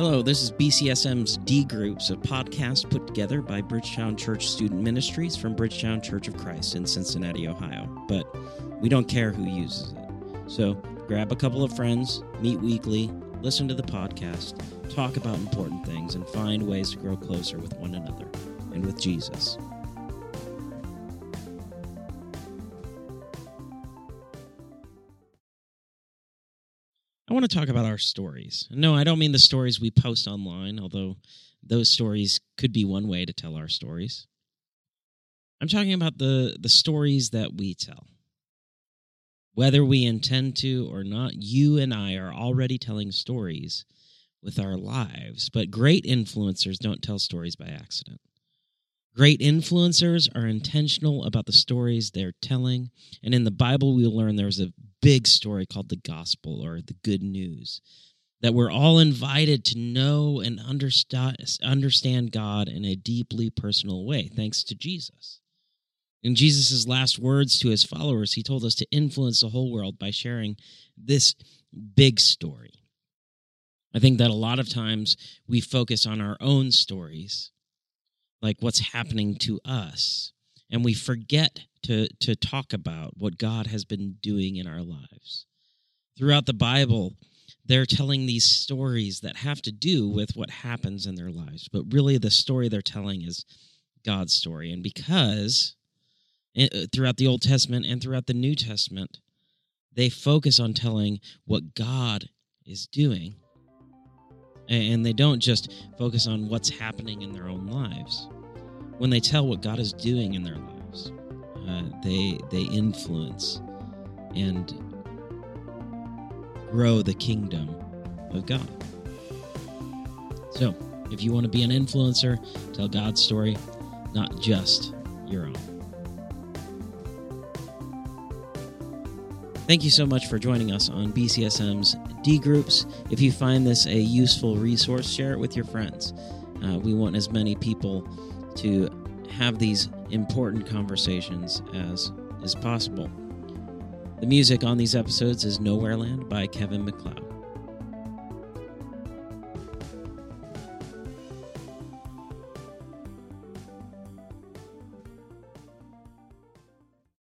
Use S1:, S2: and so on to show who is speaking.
S1: Hello, this is BCSM's D Groups, a podcast put together by Bridgetown Church Student Ministries from Bridgetown Church of Christ in Cincinnati, Ohio. But we don't care who uses it. So grab a couple of friends, meet weekly, listen to the podcast, talk about important things, and find ways to grow closer with one another and with Jesus. I want to talk about our stories. No, I don't mean the stories we post online, although those stories could be one way to tell our stories. I'm talking about the, the stories that we tell. Whether we intend to or not, you and I are already telling stories with our lives, but great influencers don't tell stories by accident. Great influencers are intentional about the stories they're telling. And in the Bible, we'll learn there's a big story called the gospel or the good news that we're all invited to know and understand God in a deeply personal way, thanks to Jesus. In Jesus' last words to his followers, he told us to influence the whole world by sharing this big story. I think that a lot of times we focus on our own stories like what's happening to us and we forget to to talk about what God has been doing in our lives. Throughout the Bible, they're telling these stories that have to do with what happens in their lives, but really the story they're telling is God's story. And because eh, uh, throughout the Old Testament and throughout the New Testament, they focus on telling what God is doing and they don't just focus on what's happening in their own lives. When they tell what God is doing in their lives, uh, they they influence and grow the kingdom of God. So, if you want to be an influencer, tell God's story, not just your own. Thank you so much for joining us on BCSM's D Groups. If you find this a useful resource, share it with your friends. Uh, we want as many people to have these important conversations as is possible. The music on these episodes is Nowhereland by Kevin MacLeod.